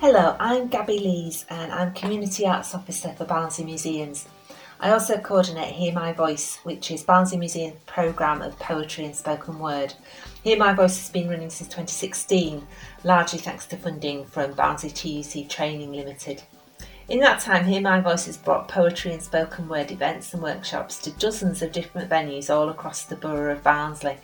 Hello, I'm Gabby Lees and I'm Community Arts Officer for Barnsley Museums. I also coordinate Hear My Voice, which is Barnsley Museum's programme of poetry and spoken word. Hear My Voice has been running since 2016, largely thanks to funding from Barnsley TUC Training Limited. In that time, Hear My Voice has brought poetry and spoken word events and workshops to dozens of different venues all across the borough of Barnsley.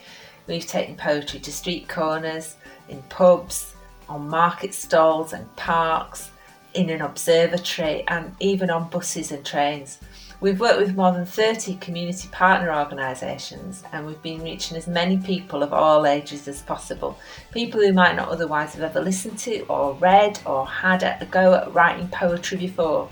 We've taken poetry to street corners, in pubs, on market stalls and parks, in an observatory, and even on buses and trains. We've worked with more than 30 community partner organisations and we've been reaching as many people of all ages as possible. People who might not otherwise have ever listened to, or read, or had a go at writing poetry before.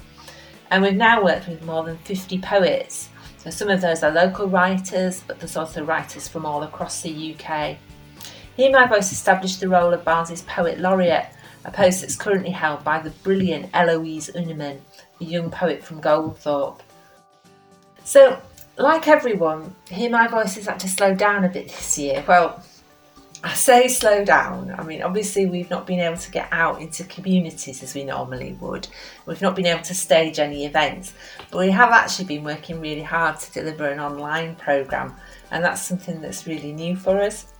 And we've now worked with more than 50 poets. So some of those are local writers, but there's also writers from all across the UK. Hear My Voice established the role of Barnsley's Poet Laureate, a post that's currently held by the brilliant Eloise Unerman, a young poet from Goldthorpe. So, like everyone, Hear My Voice has had to slow down a bit this year. Well, I say slow down. I mean, obviously, we've not been able to get out into communities as we normally would. We've not been able to stage any events, but we have actually been working really hard to deliver an online programme, and that's something that's really new for us.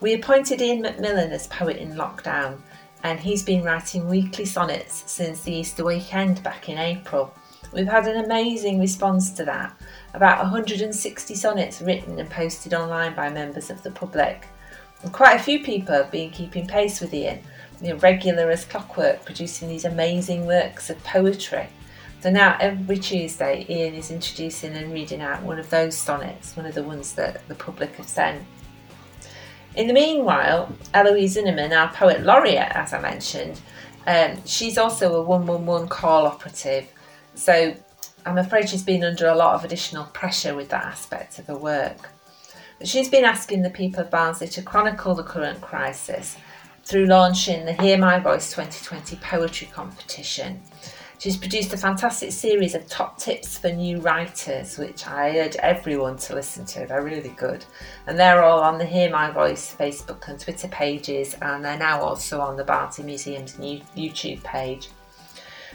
We appointed Ian McMillan as poet in lockdown, and he's been writing weekly sonnets since the Easter weekend back in April. We've had an amazing response to that. About 160 sonnets written and posted online by members of the public. And quite a few people have been keeping pace with Ian, you know, regular as clockwork, producing these amazing works of poetry. So now every Tuesday, Ian is introducing and reading out one of those sonnets, one of the ones that the public have sent. In the meanwhile, Eloise Unerman, our poet laureate, as I mentioned, um, she's also a 111 call operative. So I'm afraid she's been under a lot of additional pressure with that aspect of her work. But she's been asking the people of Barnsley to chronicle the current crisis through launching the Hear My Voice 2020 poetry competition. She's produced a fantastic series of top tips for new writers, which I urge everyone to listen to. They're really good. And they're all on the Hear My Voice Facebook and Twitter pages, and they're now also on the Barnsley Museum's new YouTube page.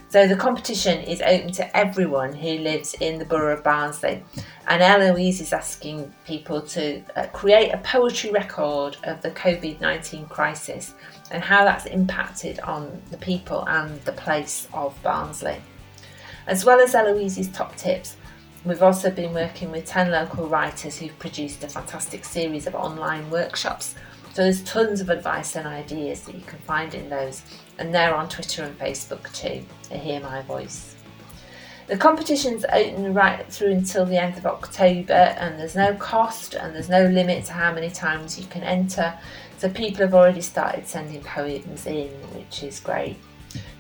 So the competition is open to everyone who lives in the borough of Barnsley. And Eloise is asking people to uh, create a poetry record of the COVID 19 crisis and how that's impacted on the people and the place of Barnsley. As well as Eloise's top tips, we've also been working with 10 local writers who've produced a fantastic series of online workshops. So there's tons of advice and ideas that you can find in those, and they're on Twitter and Facebook too. To hear my voice. The competition's open right through until the end of October, and there's no cost and there's no limit to how many times you can enter. So people have already started sending poems in, which is great.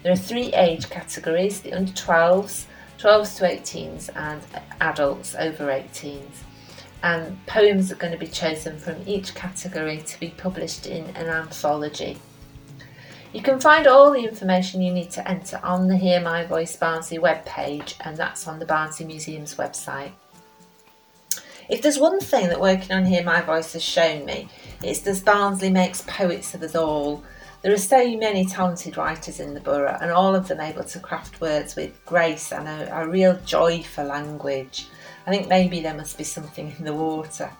There are three age categories the under 12s, 12s to 18s, and adults over 18s. And poems are going to be chosen from each category to be published in an anthology. You can find all the information you need to enter on the Hear My Voice Barnsley webpage, and that's on the Barnsley Museum's website. If there's one thing that working on Hear My Voice has shown me, it's that Barnsley makes poets of us all. There are so many talented writers in the borough, and all of them able to craft words with grace and a, a real joy for language. I think maybe there must be something in the water.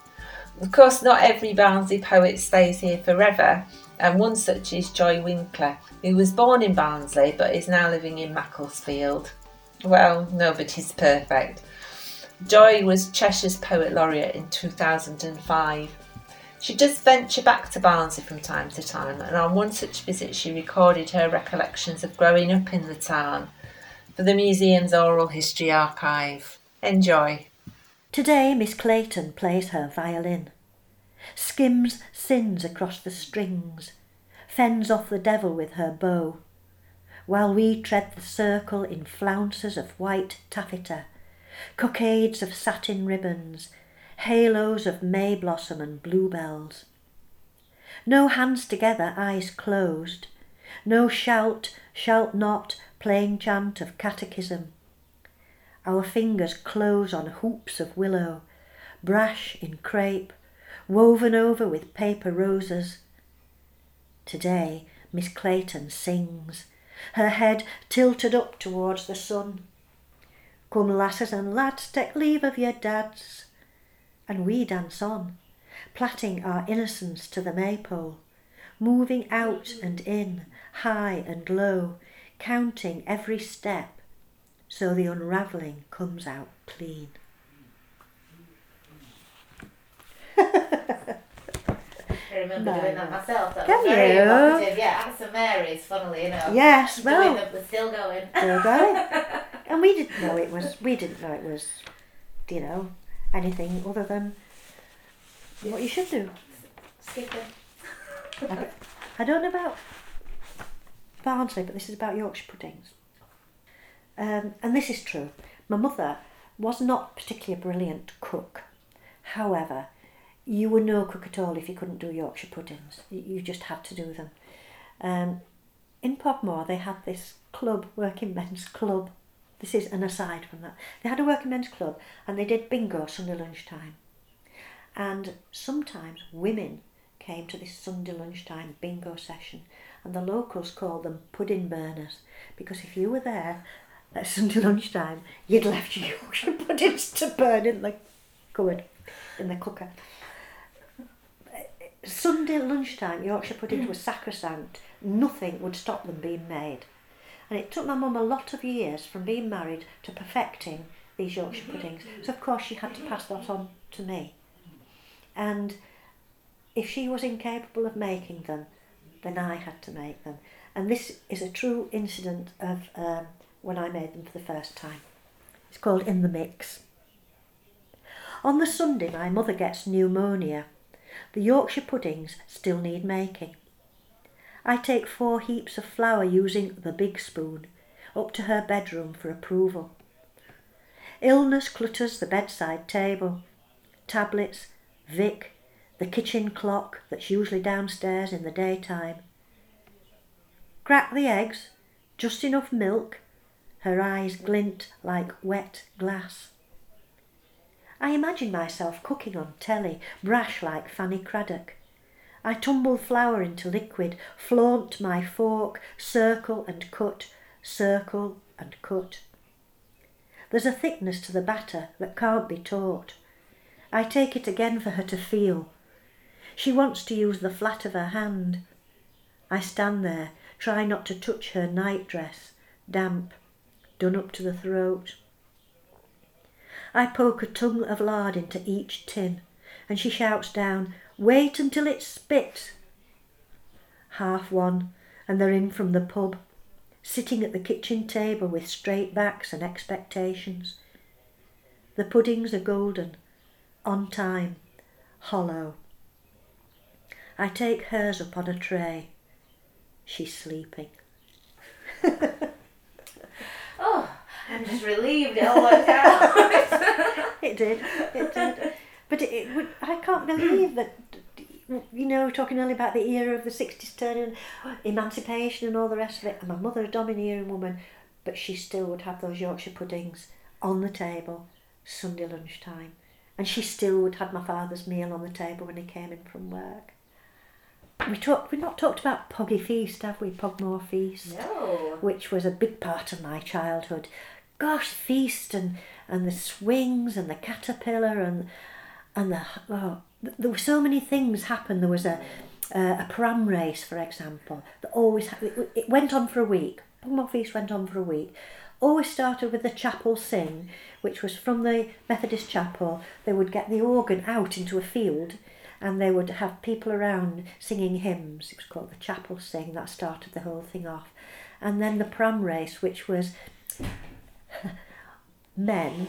Of course, not every Barnsley poet stays here forever, and one such is Joy Winkler, who was born in Barnsley but is now living in Macclesfield. Well, nobody's perfect. Joy was Cheshire's Poet Laureate in 2005. She does venture back to Barnsley from time to time, and on one such visit, she recorded her recollections of growing up in the town for the museum's oral history archive. Enjoy. Today, Miss Clayton plays her violin, skims sins across the strings, fends off the devil with her bow, while we tread the circle in flounces of white taffeta cockades of satin ribbons, halos of may blossom and bluebells. No hands together, eyes closed, no shout, shout not, plain chant of catechism. Our fingers close on hoops of willow, brash in crape, woven over with paper roses. Today, Miss Clayton sings, her head tilted up towards the sun. Come, lasses and lads, take leave of your dads. And we dance on, plaiting our innocence to the maypole, moving out and in, high and low, counting every step, so the unravelling comes out clean. I remember No, doing that myself. That Can was very you? evocative. Yeah, at St Mary's, funnily enough. Yes, Doing well, it, we're still going. Still going. and we didn't know it was. We didn't know it was, you know, anything other than what you should do. Skipping. I, I don't know about Barnsley, but this is about Yorkshire puddings. Um, and this is true. My mother was not particularly a brilliant cook. However, you were no cook at all if you couldn't do Yorkshire puddings. You, just had to do them. Um, in Pogmore, they had this club, working men's club. This is an aside from that. They had a working men's club and they did bingo Sunday lunchtime. And sometimes women came to this Sunday lunchtime bingo session, and the locals called them pudding burners because if you were there at Sunday lunchtime, you'd left your Yorkshire puddings to burn in the cupboard, in the cooker. Sunday lunchtime, Yorkshire puddings were sacrosanct. Nothing would stop them being made. And it took my mum a lot of years from being married to perfecting these Yorkshire puddings. So, of course, she had to pass that on to me. And if she was incapable of making them, then I had to make them. And this is a true incident of um, when I made them for the first time. It's called In the Mix. On the Sunday, my mother gets pneumonia. The Yorkshire puddings still need making. I take four heaps of flour using the big spoon up to her bedroom for approval. Illness clutters the bedside table. Tablets, Vic, the kitchen clock that's usually downstairs in the daytime. Crack the eggs, just enough milk. Her eyes glint like wet glass. I imagine myself cooking on telly, brash like Fanny Cradock. I tumble flour into liquid, flaunt my fork, circle and cut, circle and cut. There's a thickness to the batter that can't be taught. I take it again for her to feel. She wants to use the flat of her hand. I stand there, try not to touch her nightdress, damp, done up to the throat. I poke a tongue of lard into each tin, and she shouts down, Wait until it spits. Half one, and they're in from the pub, sitting at the kitchen table with straight backs and expectations. The puddings are golden, on time, hollow. I take hers up on a tray. She's sleeping. I'm just relieved it all worked out. It did, it did. But it, it would, I can't believe that, you know, talking earlier about the era of the 60s turning, emancipation and all the rest of it. And my mother, a domineering woman, but she still would have those Yorkshire puddings on the table Sunday lunchtime. And she still would have my father's meal on the table when he came in from work. We talked. We've not talked about Poggy Feast, have we? Pogmore Feast no. which was a big part of my childhood. Gosh, feast and and the swings and the caterpillar and and the oh, there were so many things happen. There was a uh, a pram race, for example, that always it, it went on for a week. Pogmore Feast went on for a week. Always started with the chapel sing, which was from the Methodist chapel. They would get the organ out into a field and they would have people around singing hymns. It was called the chapel sing. That started the whole thing off. And then the pram race, which was men,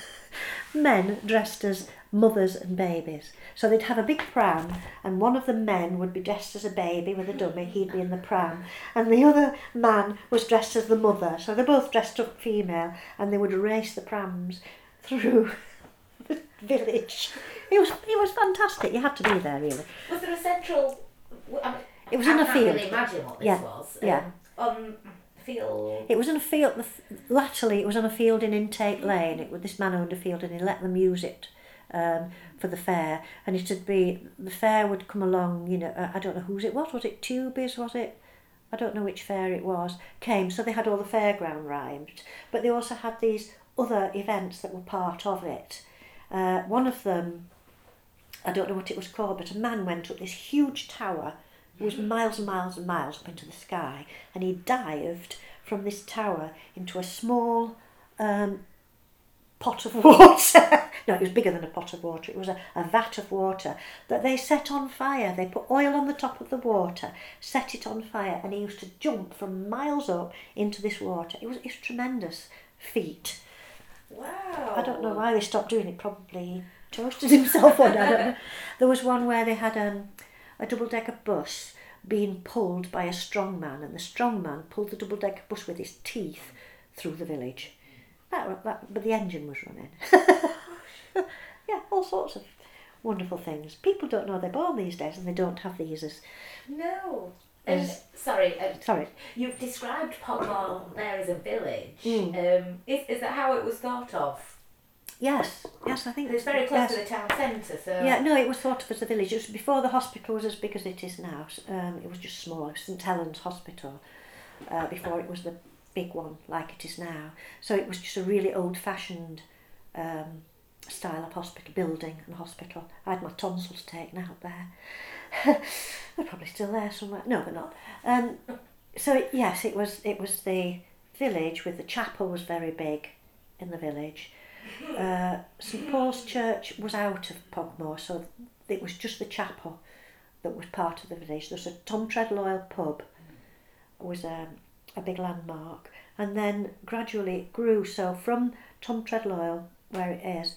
men dressed as mothers and babies. So they'd have a big pram, and one of the men would be dressed as a baby with a dummy, he'd be in the pram, and the other man was dressed as the mother. So they're both dressed up female, and they would race the prams through the village. It was it was fantastic. You had to be there, really. Was there a central? I mean, It was I in a can't field. really imagine what this Yeah, was. yeah. Um, on field. It was on a field. Latterly, it was on a field in Intake Lane. It was this man owned a field, and he let them use it um, for the fair. And it would be the fair would come along. You know, uh, I don't know whose it was. Was it Tubies? Was it? I don't know which fair it was, came. So they had all the fairground rides, but they also had these other events that were part of it. Uh, one of them, I don't know what it was called, but a man went up this huge tower, was miles and miles and miles up into the sky, and he dived from this tower into a small um, pot of water. no, it was bigger than a pot of water. It was a, a vat of water that they set on fire. They put oil on the top of the water, set it on fire, and he used to jump from miles up into this water. It was, it was tremendous feat. Wow. I don't know why they stopped doing it. Probably toasted himself day. I don't know. There was one where they had um, a double decker bus being pulled by a strong man, and the strong man pulled the double decker bus with his teeth through the village. That, that, but the engine was running. yeah, all sorts of wonderful things. People don't know they're born these days, and they don't have these as. No. And sorry, uh, Sorry. you've described Pogmore there as a village. Mm. Um, is, is that how it was thought of? Yes, yes, I think It's very close yes. to the town centre, so Yeah, no, it was thought of as a village. It was before the hospital was as big as it is now. Um, it was just small. It was St Helens Hospital uh, before it was the big one like it is now. So it was just a really old-fashioned um, style of hospital building and hospital. I had my tonsils taken out there. They're probably still there somewhere. No, they're not. Um, so yes, it was. It was the village with the chapel was very big in the village. Uh, St Paul's Church was out of Pogmore, so it was just the chapel that was part of the village. There's a Tom Treddlehoyle pub, was a, a big landmark, and then gradually it grew. So from Tom Treddlehoyle, where it is,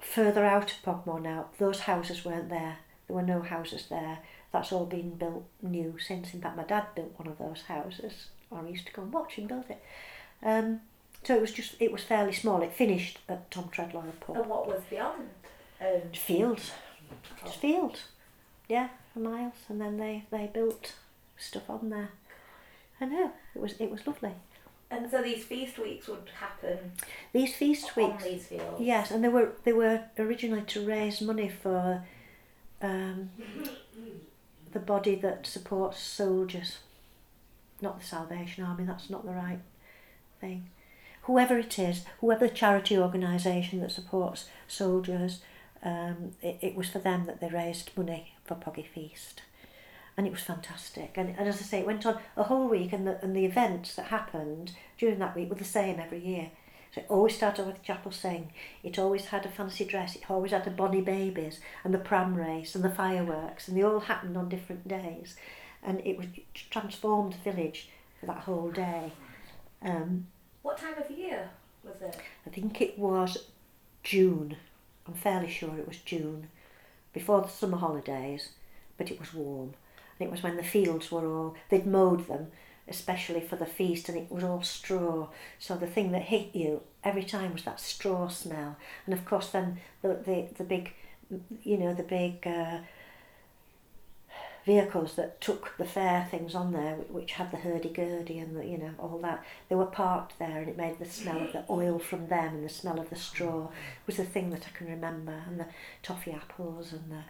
further out of Pogmore now, those houses weren't there. There were no houses there. That's all been built new since. In fact, my dad built one of those houses, or used to go and watch him build it. Um, so it was just, it was fairly small. It finished at Tom Treddlehoyle pub. and what was beyond? Um, Fields. Just fields. Yeah, for miles. And then they, they built stuff on there. I know. It was it was lovely. and so these feast weeks would happen These feast on weeks these fields. Yes, and they were they were originally to raise money for um, the body that supports soldiers, not the Salvation Army. That's not the right thing. Whoever it is, whoever the charity organisation that supports soldiers, um, it, it was for them that they raised money for Poggy Feast. And it was fantastic. And, and as I say, it went on a whole week, and the, and the events that happened during that week were the same every year. So it always started with chapel sing. It always had a fancy dress. It always had the bonny babies and the pram race and the fireworks, and they all happened on different days. And it was it transformed the village for that whole day. Um, What time of year was it? I think it was June. I'm fairly sure it was June, before the summer holidays, but it was warm. And it was when the fields were all, they'd mowed them, especially for the feast, and it was all straw. So the thing that hit you every time was that straw smell. And of course, then the, the, the big, you know, the big uh, vehicles that took the fair things on there, which had the hurdy-gurdy and the, you know, all that, they were parked there and it made the smell of the oil from them and the smell of the straw was the thing that I can remember and the toffee apples and the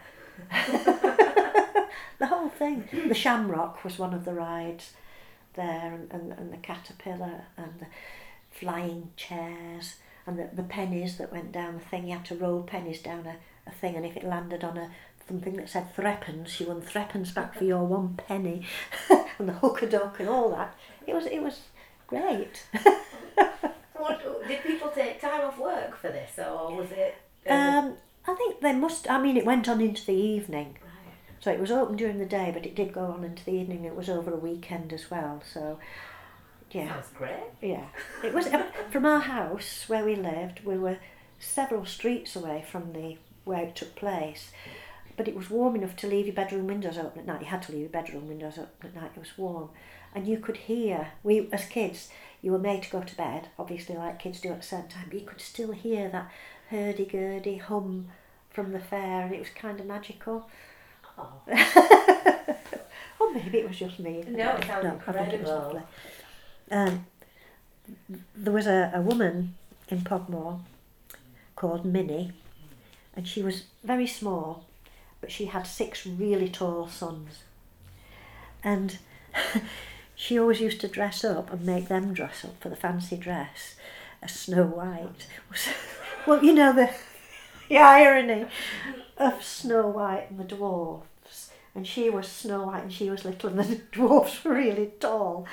the whole thing. The shamrock was one of the rides there and, and, and the caterpillar and the flying chairs and the, the pennies that went down the thing. You had to roll pennies down a, a thing and if it landed on a something that said threepence, you won threepence back for your one penny and the hook-a-duck and all that. It was it was great. What, did people take time off work for this, or was it? um, Um, I think they must. I mean, it went on into the evening, right. so it was open during the day, but it did go on into the evening. It was over a weekend as well, so yeah, Sounds great. yeah. It was from our house where we lived. We were several streets away from the where it took place, but it was warm enough to leave your bedroom windows open at night. You had to leave your bedroom windows open at night. It was warm, and you could hear. We as kids, you were made to go to bed, obviously, like kids do at a certain time. But you could still hear that hurdy-gurdy hum from the fair, and it was kind of magical. Oh. or maybe it was just me. No, it sounds know. I think it was incredible. Um, there was a, a woman in Pogmore called Minnie, and she was very small, but she had six really tall sons. And she always used to dress up and make them dress up for the fancy dress as Snow White. well, you know the, the irony of Snow White and the dwarfs. And she was Snow White and she was little and the dwarfs were really tall.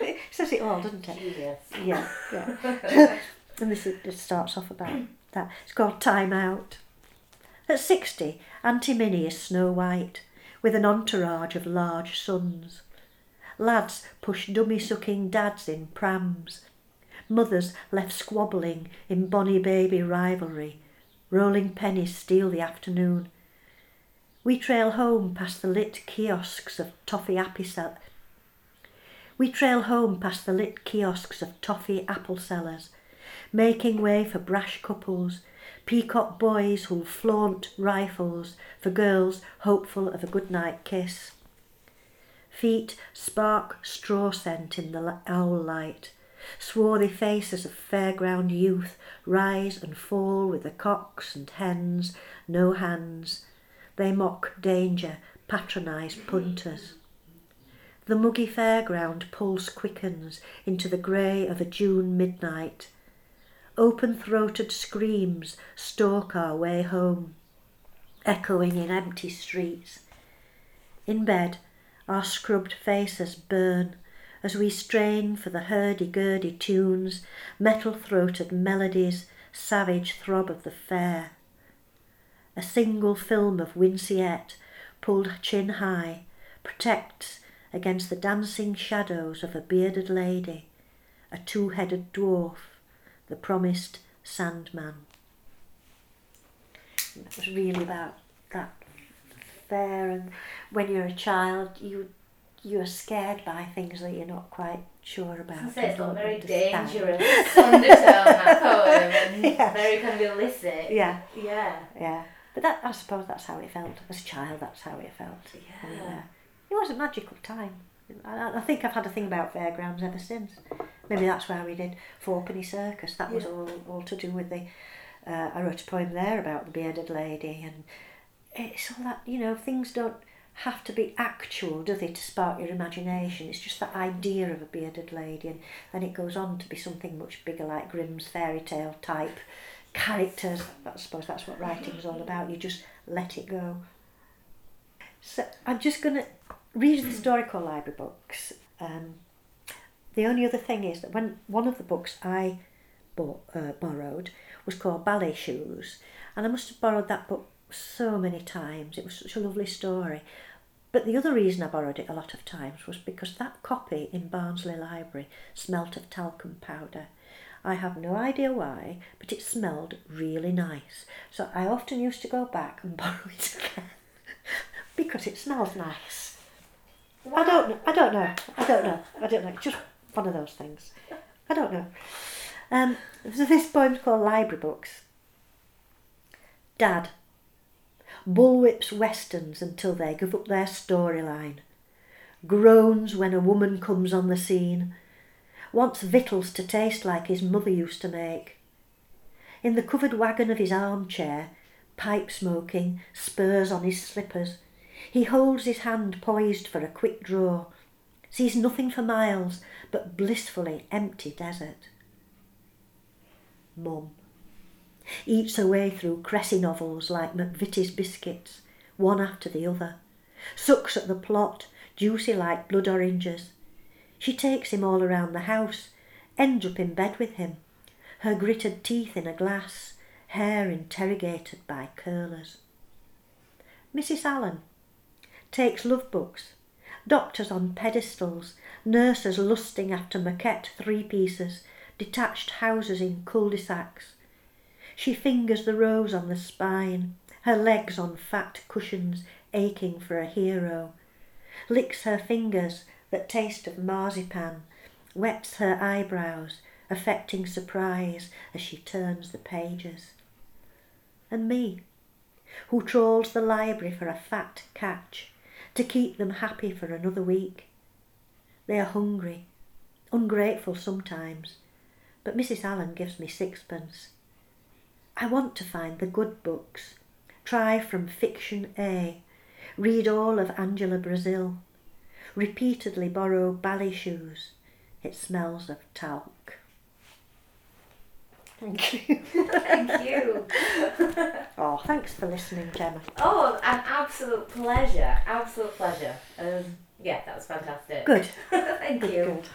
it says it all, doesn't it? Yes. Yeah, yeah. and this, is, this starts off about that. It's called Time Out. At 60, Auntie Minnie is Snow White, with an entourage of large sons. Lads push dummy sucking dads in prams. Mothers left squabbling in bonny baby rivalry. Rolling pennies steal the afternoon. We trail home past the lit kiosks of toffee apple sell- We trail home past the lit kiosks of toffee apple sellers, making way for brash couples, peacock boys who'll flaunt rifles for girls hopeful of a good night kiss. Feet spark straw scent in the owl light. Swarthy faces of fairground youth rise and fall with the cocks and hens, no hands. They mock danger, patronise punters. The muggy fairground pulse quickens into the grey of a June midnight. Open throated screams stalk our way home, echoing in empty streets. In bed, our scrubbed faces burn as we strain for the hurdy-gurdy tunes, metal-throated melodies, savage throb of the fair. A single film of Winceyette, pulled chin high, protects against the dancing shadows of a bearded lady, a two-headed dwarf, the promised Sandman. And that was really about that fair and when you're a child you you're scared by things that you're not quite sure about. It's don't very understand. dangerous undertone that poem and Yes. very kind of illicit. Yeah, Yeah. yeah. But that I suppose that's how it felt. As a child that's how it felt. Yeah. uh, it was a magical time. I, I think I've had a thing about fairgrounds ever since. Maybe that's why we did Fourpenny Circus. That was all, all to do with the. Uh, I wrote a poem there about the bearded lady, and it's all that you know. Things don't have to be actual, do they, to spark your imagination? It's just that idea of a bearded lady, and then it goes on to be something much bigger, like Grimm's fairy tale type characters. I suppose that's what writing is all about. You just let it go. So I'm just going to read historical library books. Um, the only other thing is that when one of the books I bought, uh, borrowed was called Ballet Shoes, and I must have borrowed that book so many times. It was such a lovely story. But the other reason I borrowed it a lot of times was because that copy in Barnsley Library smelt of talcum powder. I have no idea why, but it smelled really nice. So I often used to go back and borrow it again because it smells nice. I don't know. I don't know. I don't know. I don't know. It's just one of those things. I don't know. Um, so this poem's called Library Books. Dad. Bullwhips westerns until they give up their storyline. Groans when a woman comes on the scene. Wants victuals to taste like his mother used to make. In the covered wagon of his armchair, pipe smoking, spurs on his slippers, he holds his hand poised for a quick draw, sees nothing for miles but blissfully empty desert. Mum eats her way through Cressy novels like McVitie's biscuits, one after the other, sucks at the plot, juicy like blood oranges. She takes him all around the house, ends up in bed with him, her gritted teeth in a glass, hair interrogated by curlers. Mrs. Allen takes love books, doctors on pedestals, nurses lusting after moquette three pieces, detached houses in cul-de-sacs. She fingers the rose on the spine, her legs on fat cushions, aching for a hero. Licks her fingers that taste of marzipan, wets her eyebrows, affecting surprise as she turns the pages. And me, who trawls the library for a fat catch, to keep them happy for another week. They are hungry, ungrateful sometimes, but Mrs. Allen gives me sixpence. I want to find the good books, try from fiction A, read all of Angela Brazil, repeatedly borrow Ballet Shoes. It smells of talc. Thank you. Thank you. Oh, thanks for listening, Gemma. Oh, an absolute pleasure. Absolute pleasure. Um, yeah, that was fantastic. Good. Thank Good, you. good.